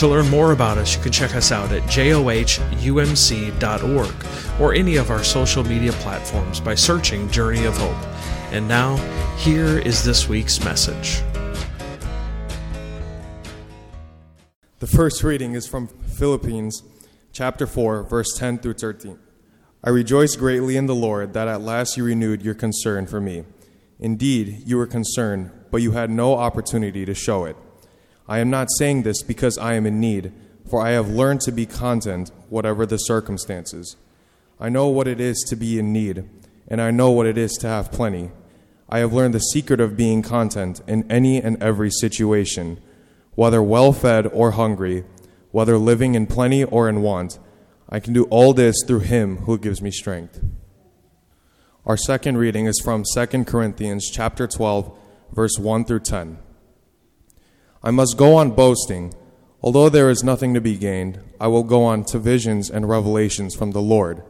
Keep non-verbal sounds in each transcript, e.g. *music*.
To learn more about us, you can check us out at johumc.org or any of our social media platforms by searching Journey of Hope. And now, here is this week's message. The first reading is from Philippians chapter 4, verse 10 through 13. I rejoice greatly in the Lord that at last you renewed your concern for me. Indeed, you were concerned, but you had no opportunity to show it. I am not saying this because I am in need, for I have learned to be content, whatever the circumstances. I know what it is to be in need, and I know what it is to have plenty. I have learned the secret of being content in any and every situation, whether well fed or hungry, whether living in plenty or in want. I can do all this through Him who gives me strength. Our second reading is from 2 Corinthians chapter 12, verse 1 through 10. I must go on boasting. Although there is nothing to be gained, I will go on to visions and revelations from the Lord.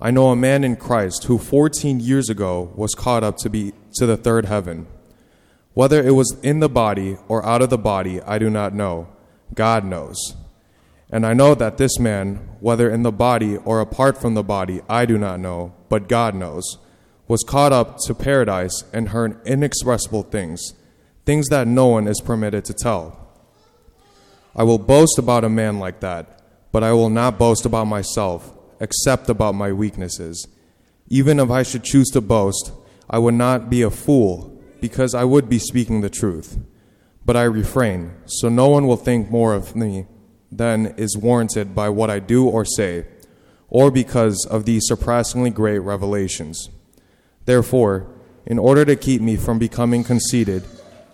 I know a man in Christ who 14 years ago was caught up to be to the third heaven. Whether it was in the body or out of the body, I do not know. God knows. And I know that this man, whether in the body or apart from the body, I do not know, but God knows, was caught up to paradise and heard inexpressible things things that no one is permitted to tell. I will boast about a man like that, but I will not boast about myself, except about my weaknesses. Even if I should choose to boast, I would not be a fool, because I would be speaking the truth. But I refrain, so no one will think more of me than is warranted by what I do or say, or because of these surpassingly great revelations. Therefore, in order to keep me from becoming conceited,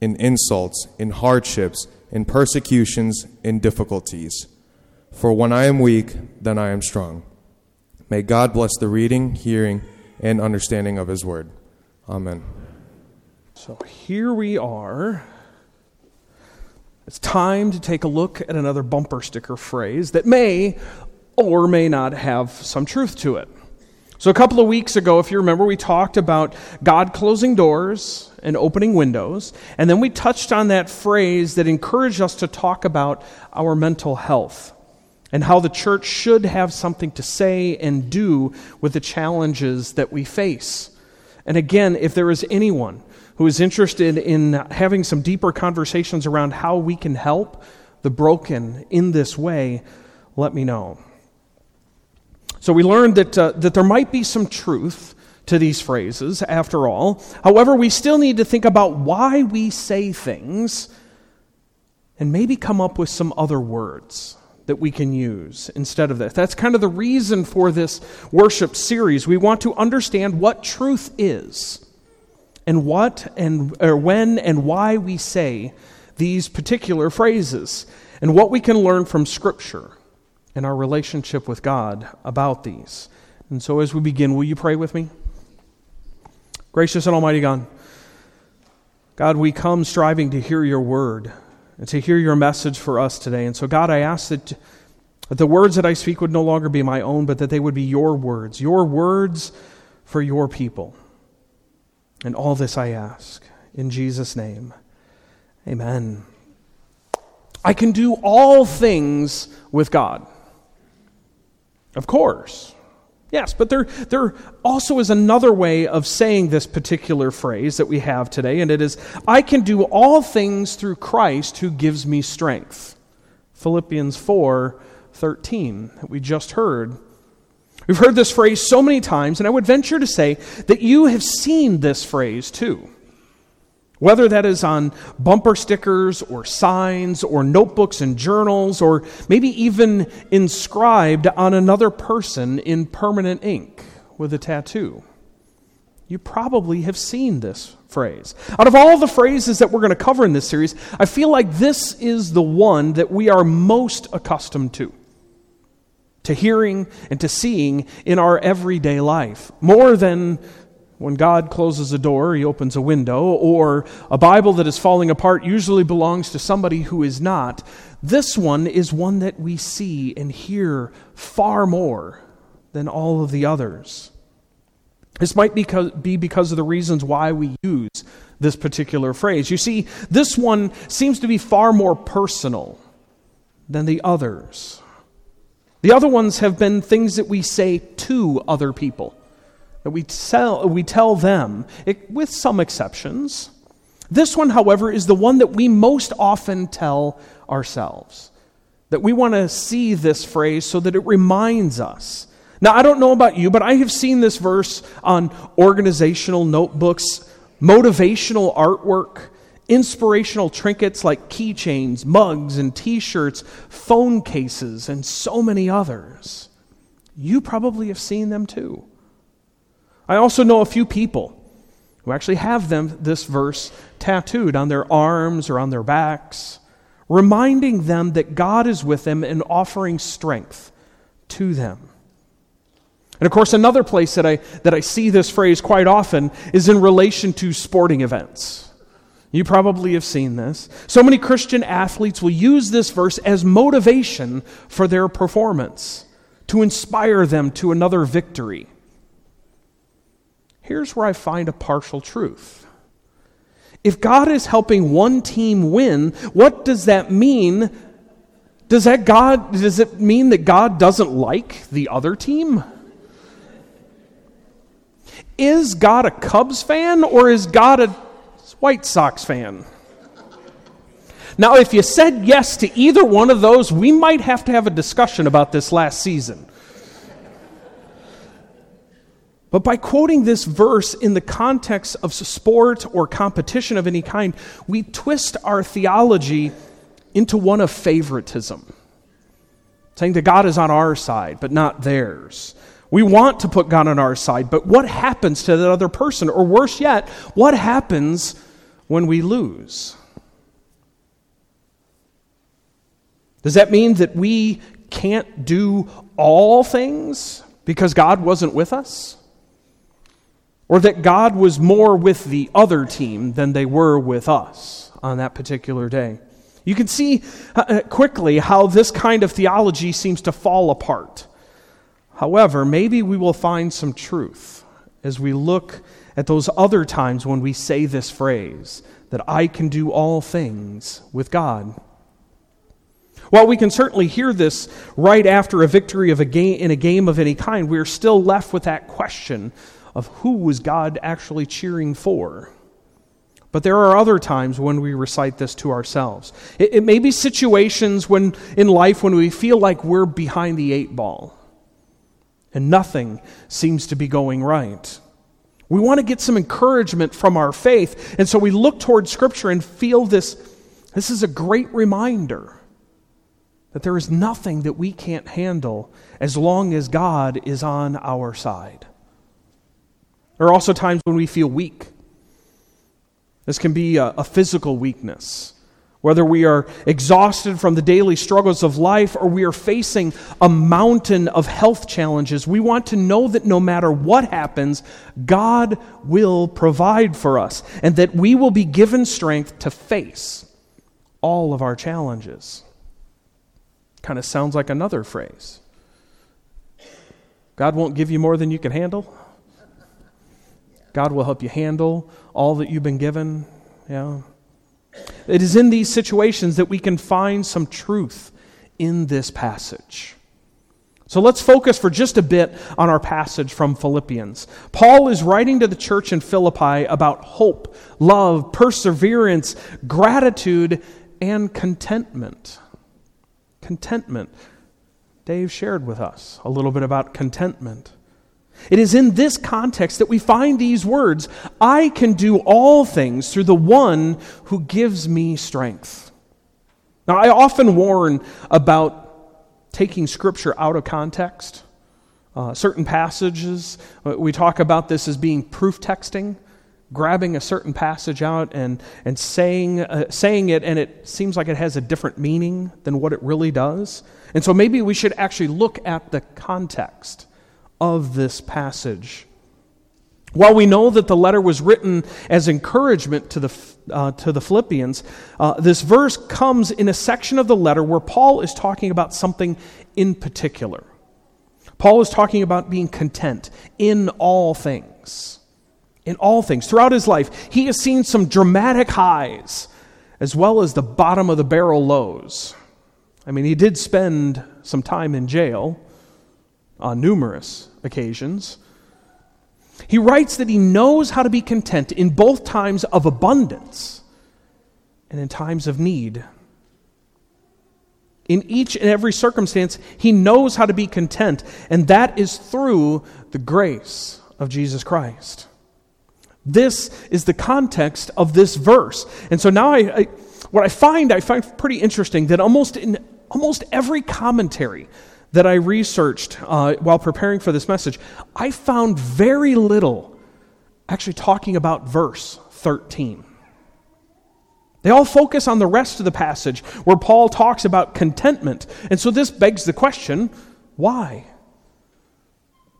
in insults, in hardships, in persecutions, in difficulties. For when I am weak, then I am strong. May God bless the reading, hearing, and understanding of His word. Amen. So here we are. It's time to take a look at another bumper sticker phrase that may or may not have some truth to it. So, a couple of weeks ago, if you remember, we talked about God closing doors and opening windows. And then we touched on that phrase that encouraged us to talk about our mental health and how the church should have something to say and do with the challenges that we face. And again, if there is anyone who is interested in having some deeper conversations around how we can help the broken in this way, let me know. So we learned that, uh, that there might be some truth to these phrases, after all. However, we still need to think about why we say things and maybe come up with some other words that we can use instead of this. That's kind of the reason for this worship series. We want to understand what truth is and what and or when and why we say these particular phrases and what we can learn from scripture and our relationship with God about these. And so, as we begin, will you pray with me? Gracious and Almighty God, God, we come striving to hear your word and to hear your message for us today. And so, God, I ask that, that the words that I speak would no longer be my own, but that they would be your words, your words for your people. And all this I ask in Jesus' name. Amen. I can do all things with God. Of course. Yes, but there, there also is another way of saying this particular phrase that we have today, and it is, I can do all things through Christ who gives me strength. Philippians 4 13, that we just heard. We've heard this phrase so many times, and I would venture to say that you have seen this phrase too. Whether that is on bumper stickers or signs or notebooks and journals, or maybe even inscribed on another person in permanent ink with a tattoo. You probably have seen this phrase. Out of all the phrases that we're going to cover in this series, I feel like this is the one that we are most accustomed to. To hearing and to seeing in our everyday life. More than when God closes a door, he opens a window, or a Bible that is falling apart usually belongs to somebody who is not. This one is one that we see and hear far more than all of the others. This might be because of the reasons why we use this particular phrase. You see, this one seems to be far more personal than the others. The other ones have been things that we say to other people, that we tell, we tell them, it, with some exceptions. This one, however, is the one that we most often tell ourselves. That we want to see this phrase so that it reminds us now, I don't know about you, but I have seen this verse on organizational notebooks, motivational artwork, inspirational trinkets like keychains, mugs, and t shirts, phone cases, and so many others. You probably have seen them too. I also know a few people who actually have them this verse tattooed on their arms or on their backs, reminding them that God is with them and offering strength to them. And of course, another place that I, that I see this phrase quite often is in relation to sporting events. You probably have seen this. So many Christian athletes will use this verse as motivation for their performance, to inspire them to another victory. Here's where I find a partial truth. If God is helping one team win, what does that mean? Does that God does it mean that God doesn't like the other team? Is God a Cubs fan or is God a White Sox fan? Now, if you said yes to either one of those, we might have to have a discussion about this last season. But by quoting this verse in the context of sport or competition of any kind, we twist our theology into one of favoritism, saying that God is on our side, but not theirs. We want to put God on our side, but what happens to that other person? Or worse yet, what happens when we lose? Does that mean that we can't do all things because God wasn't with us? Or that God was more with the other team than they were with us on that particular day? You can see uh, quickly how this kind of theology seems to fall apart. However, maybe we will find some truth as we look at those other times when we say this phrase that I can do all things with God. While we can certainly hear this right after a victory of a game, in a game of any kind, we are still left with that question of who was God actually cheering for? But there are other times when we recite this to ourselves. It, it may be situations when, in life when we feel like we're behind the eight ball and nothing seems to be going right. We want to get some encouragement from our faith, and so we look toward Scripture and feel this. This is a great reminder that there is nothing that we can't handle as long as God is on our side. There are also times when we feel weak. This can be a, a physical weakness whether we are exhausted from the daily struggles of life or we are facing a mountain of health challenges, we want to know that no matter what happens, God will provide for us and that we will be given strength to face all of our challenges. Kind of sounds like another phrase. God won't give you more than you can handle. God will help you handle all that you've been given. Yeah. It is in these situations that we can find some truth in this passage. So let's focus for just a bit on our passage from Philippians. Paul is writing to the church in Philippi about hope, love, perseverance, gratitude, and contentment. Contentment. Dave shared with us a little bit about contentment. It is in this context that we find these words I can do all things through the one who gives me strength. Now, I often warn about taking Scripture out of context. Uh, certain passages, uh, we talk about this as being proof texting, grabbing a certain passage out and, and saying, uh, saying it, and it seems like it has a different meaning than what it really does. And so maybe we should actually look at the context of this passage. While we know that the letter was written as encouragement to the, uh, to the Philippians, uh, this verse comes in a section of the letter where Paul is talking about something in particular. Paul is talking about being content in all things. In all things. Throughout his life, he has seen some dramatic highs as well as the bottom of the barrel lows. I mean, he did spend some time in jail on numerous occasions. He writes that he knows how to be content in both times of abundance and in times of need. In each and every circumstance, he knows how to be content, and that is through the grace of Jesus Christ. This is the context of this verse. And so now I, I, what I find I find pretty interesting that almost in almost every commentary that I researched uh, while preparing for this message, I found very little actually talking about verse 13. They all focus on the rest of the passage where Paul talks about contentment. And so this begs the question why?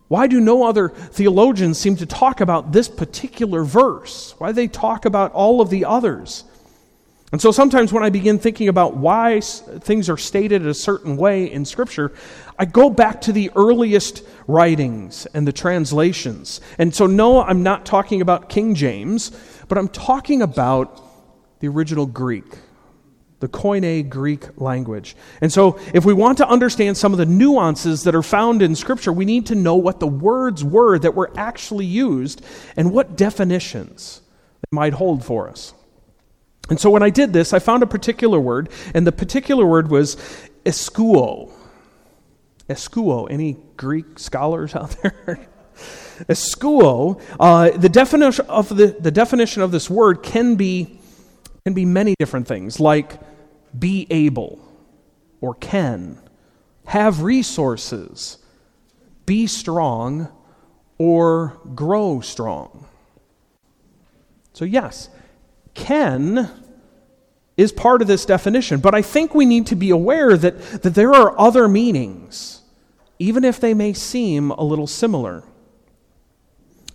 Why do no other theologians seem to talk about this particular verse? Why do they talk about all of the others? And so sometimes when I begin thinking about why things are stated a certain way in Scripture, I go back to the earliest writings and the translations. And so, no, I'm not talking about King James, but I'm talking about the original Greek, the Koine Greek language. And so, if we want to understand some of the nuances that are found in Scripture, we need to know what the words were that were actually used and what definitions they might hold for us. And so when I did this, I found a particular word, and the particular word was eskuo. Eskuo. Any Greek scholars out *laughs* there? eskuo. Uh, the definition of the, the definition of this word can be can be many different things, like be able, or can, have resources, be strong, or grow strong. So yes, can is part of this definition, but I think we need to be aware that, that there are other meanings, even if they may seem a little similar.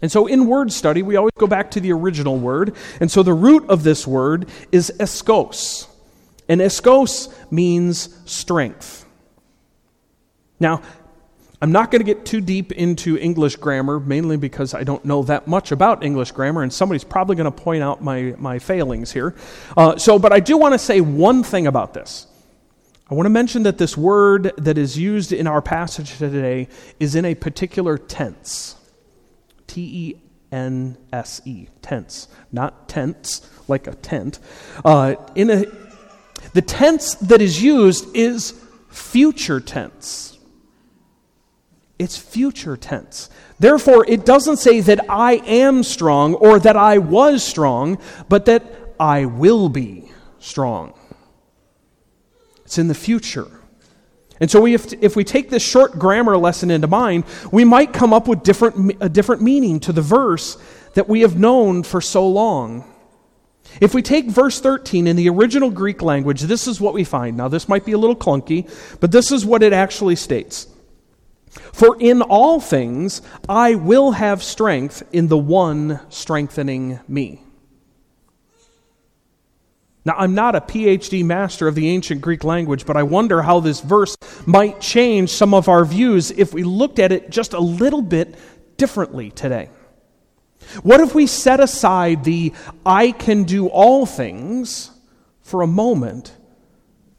And so in word study, we always go back to the original word. And so the root of this word is eskos. And eskos means strength. Now, I'm not going to get too deep into English grammar, mainly because I don't know that much about English grammar, and somebody's probably going to point out my, my failings here. Uh, so, but I do want to say one thing about this. I want to mention that this word that is used in our passage today is in a particular tense. T E N S E, tense, not tense like a tent. Uh, in a, the tense that is used is future tense. It's future tense. Therefore, it doesn't say that I am strong or that I was strong, but that I will be strong. It's in the future. And so, we, if, if we take this short grammar lesson into mind, we might come up with different, a different meaning to the verse that we have known for so long. If we take verse 13 in the original Greek language, this is what we find. Now, this might be a little clunky, but this is what it actually states. For in all things I will have strength in the one strengthening me. Now, I'm not a PhD master of the ancient Greek language, but I wonder how this verse might change some of our views if we looked at it just a little bit differently today. What if we set aside the I can do all things for a moment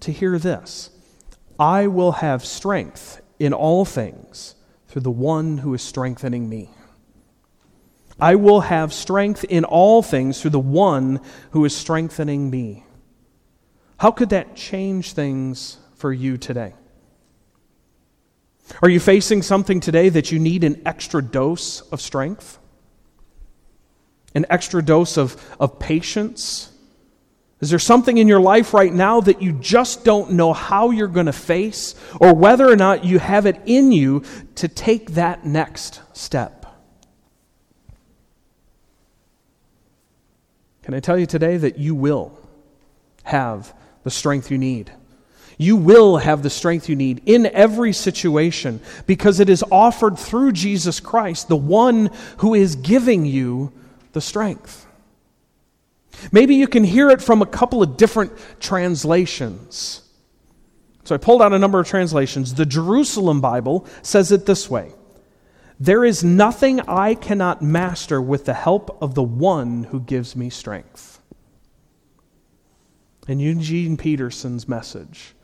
to hear this? I will have strength in all things through the one who is strengthening me. I will have strength in all things through the one who is strengthening me. How could that change things for you today? Are you facing something today that you need an extra dose of strength? An extra dose of, of patience? Is there something in your life right now that you just don't know how you're going to face or whether or not you have it in you to take that next step? Can I tell you today that you will have the strength you need? You will have the strength you need in every situation because it is offered through Jesus Christ, the one who is giving you the strength. Maybe you can hear it from a couple of different translations. So I pulled out a number of translations. The Jerusalem Bible says it this way There is nothing I cannot master with the help of the one who gives me strength. And Eugene Peterson's message.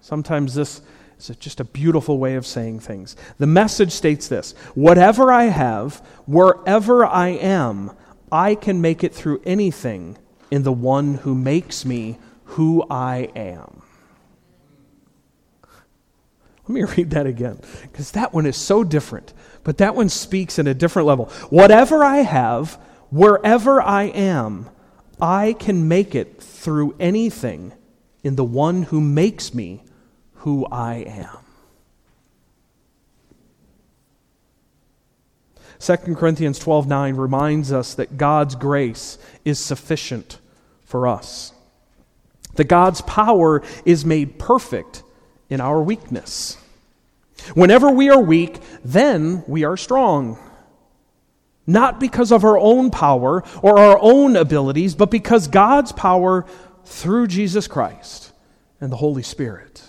Sometimes this is just a beautiful way of saying things. The message states this Whatever I have, wherever I am, I can make it through anything in the one who makes me who I am. Let me *laughs* read that again, because that one is so different, but that one speaks in a different level. Whatever I have, wherever I am, I can make it through anything in the one who makes me who I am. 2 Corinthians 12:9 reminds us that God's grace is sufficient for us. That God's power is made perfect in our weakness. Whenever we are weak, then we are strong. Not because of our own power or our own abilities, but because God's power through Jesus Christ and the Holy Spirit.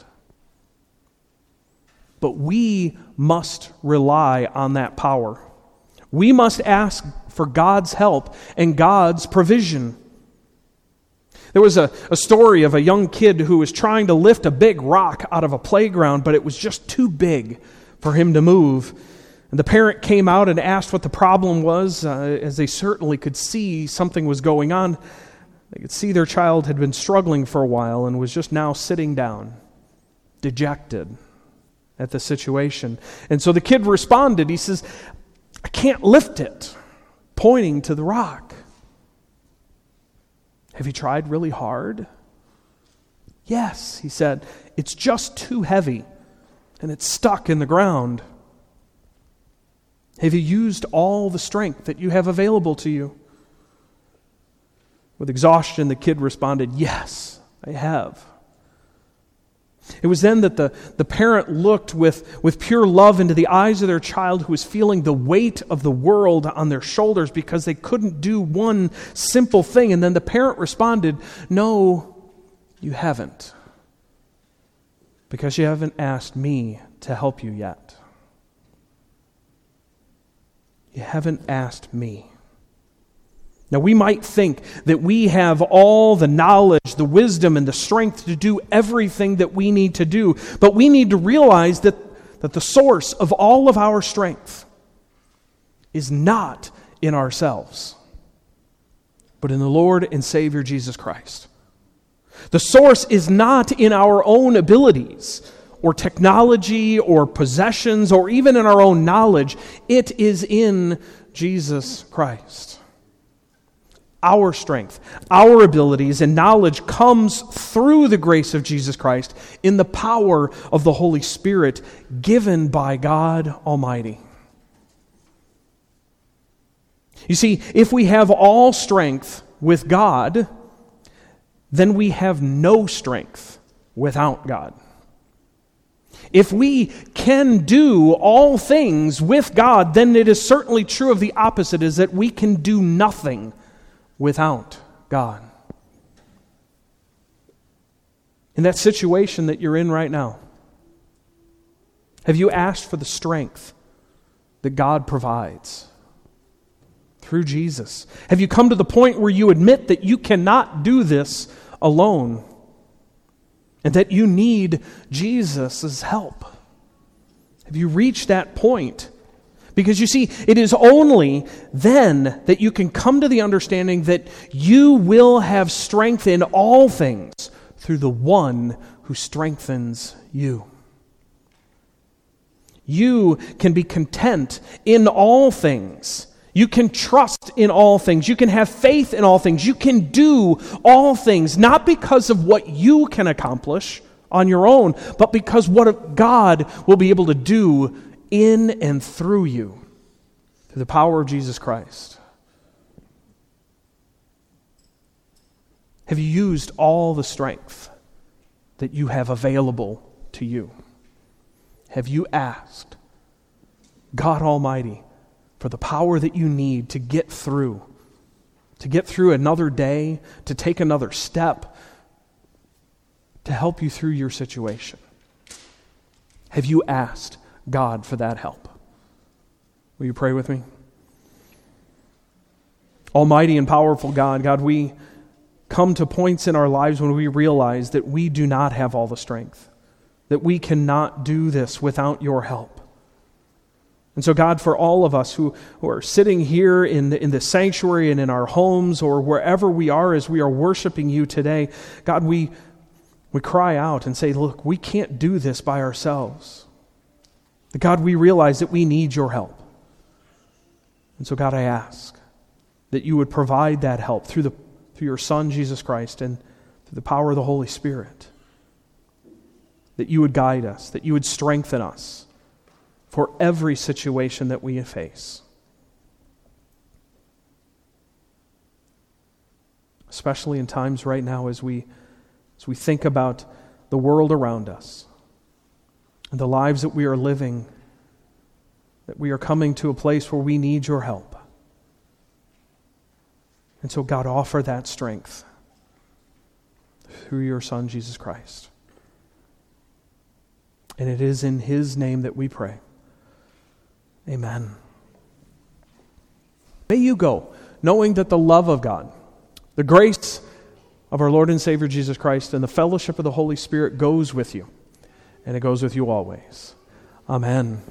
But we must rely on that power. We must ask for God's help and God's provision. There was a, a story of a young kid who was trying to lift a big rock out of a playground, but it was just too big for him to move. And the parent came out and asked what the problem was, uh, as they certainly could see something was going on. They could see their child had been struggling for a while and was just now sitting down, dejected at the situation. And so the kid responded. He says, I can't lift it, pointing to the rock. Have you tried really hard? Yes, he said. It's just too heavy and it's stuck in the ground. Have you used all the strength that you have available to you? With exhaustion, the kid responded, Yes, I have. It was then that the, the parent looked with, with pure love into the eyes of their child who was feeling the weight of the world on their shoulders because they couldn't do one simple thing. And then the parent responded, No, you haven't. Because you haven't asked me to help you yet. You haven't asked me. Now, we might think that we have all the knowledge, the wisdom, and the strength to do everything that we need to do, but we need to realize that, that the source of all of our strength is not in ourselves, but in the Lord and Savior Jesus Christ. The source is not in our own abilities or technology or possessions or even in our own knowledge, it is in Jesus Christ our strength, our abilities, and knowledge comes through the grace of Jesus Christ in the power of the Holy Spirit given by God Almighty. You see, if we have all strength with God, then we have no strength without God. If we can do all things with God, then it is certainly true of the opposite, is that we can do nothing without God. In that situation that you're in right now, have you asked for the strength that God provides through Jesus? Have you come to the point where you admit that you cannot do this alone and that you need Jesus' help? Have you reached that point? Because you see, it is only then that you can come to the understanding that you will have strength in all things through the one who strengthens you. You can be content in all things. You can trust in all things. You can have faith in all things. You can do all things, not because of what you can accomplish on your own, but because what God will be able to do in and through you through the power of Jesus Christ. Have you used all the strength that you have available to you? Have you asked God Almighty for the power that you need to get through, to get through another day, to take another step, to help you through your situation? Have you asked God for that help? Will you pray with me? Almighty and powerful God, God, we come to points in our lives when we realize that we do not have all the strength that we cannot do this without your help. And so, God, for all of us who, who are sitting here in the, in the sanctuary and in our homes or wherever we are as we are worshiping you today, God, we, we cry out and say, Look, we can't do this by ourselves. God, we realize that we need your help. And so, God, I ask that you would provide that help through, the, through your Son, Jesus Christ, and through the power of the Holy Spirit that you would guide us, that you would strengthen us for every situation that we face. Especially in times right now as we, as we think about the world around us the lives that we are living, that we are coming to a place where we need your help. And so, God, offer that strength through your Son, Jesus Christ. And it is in His name that we pray. Amen. May you go knowing that the love of God, the grace of our Lord and Savior Jesus Christ, and the fellowship of the Holy Spirit goes with you, and it goes with you always. Amen.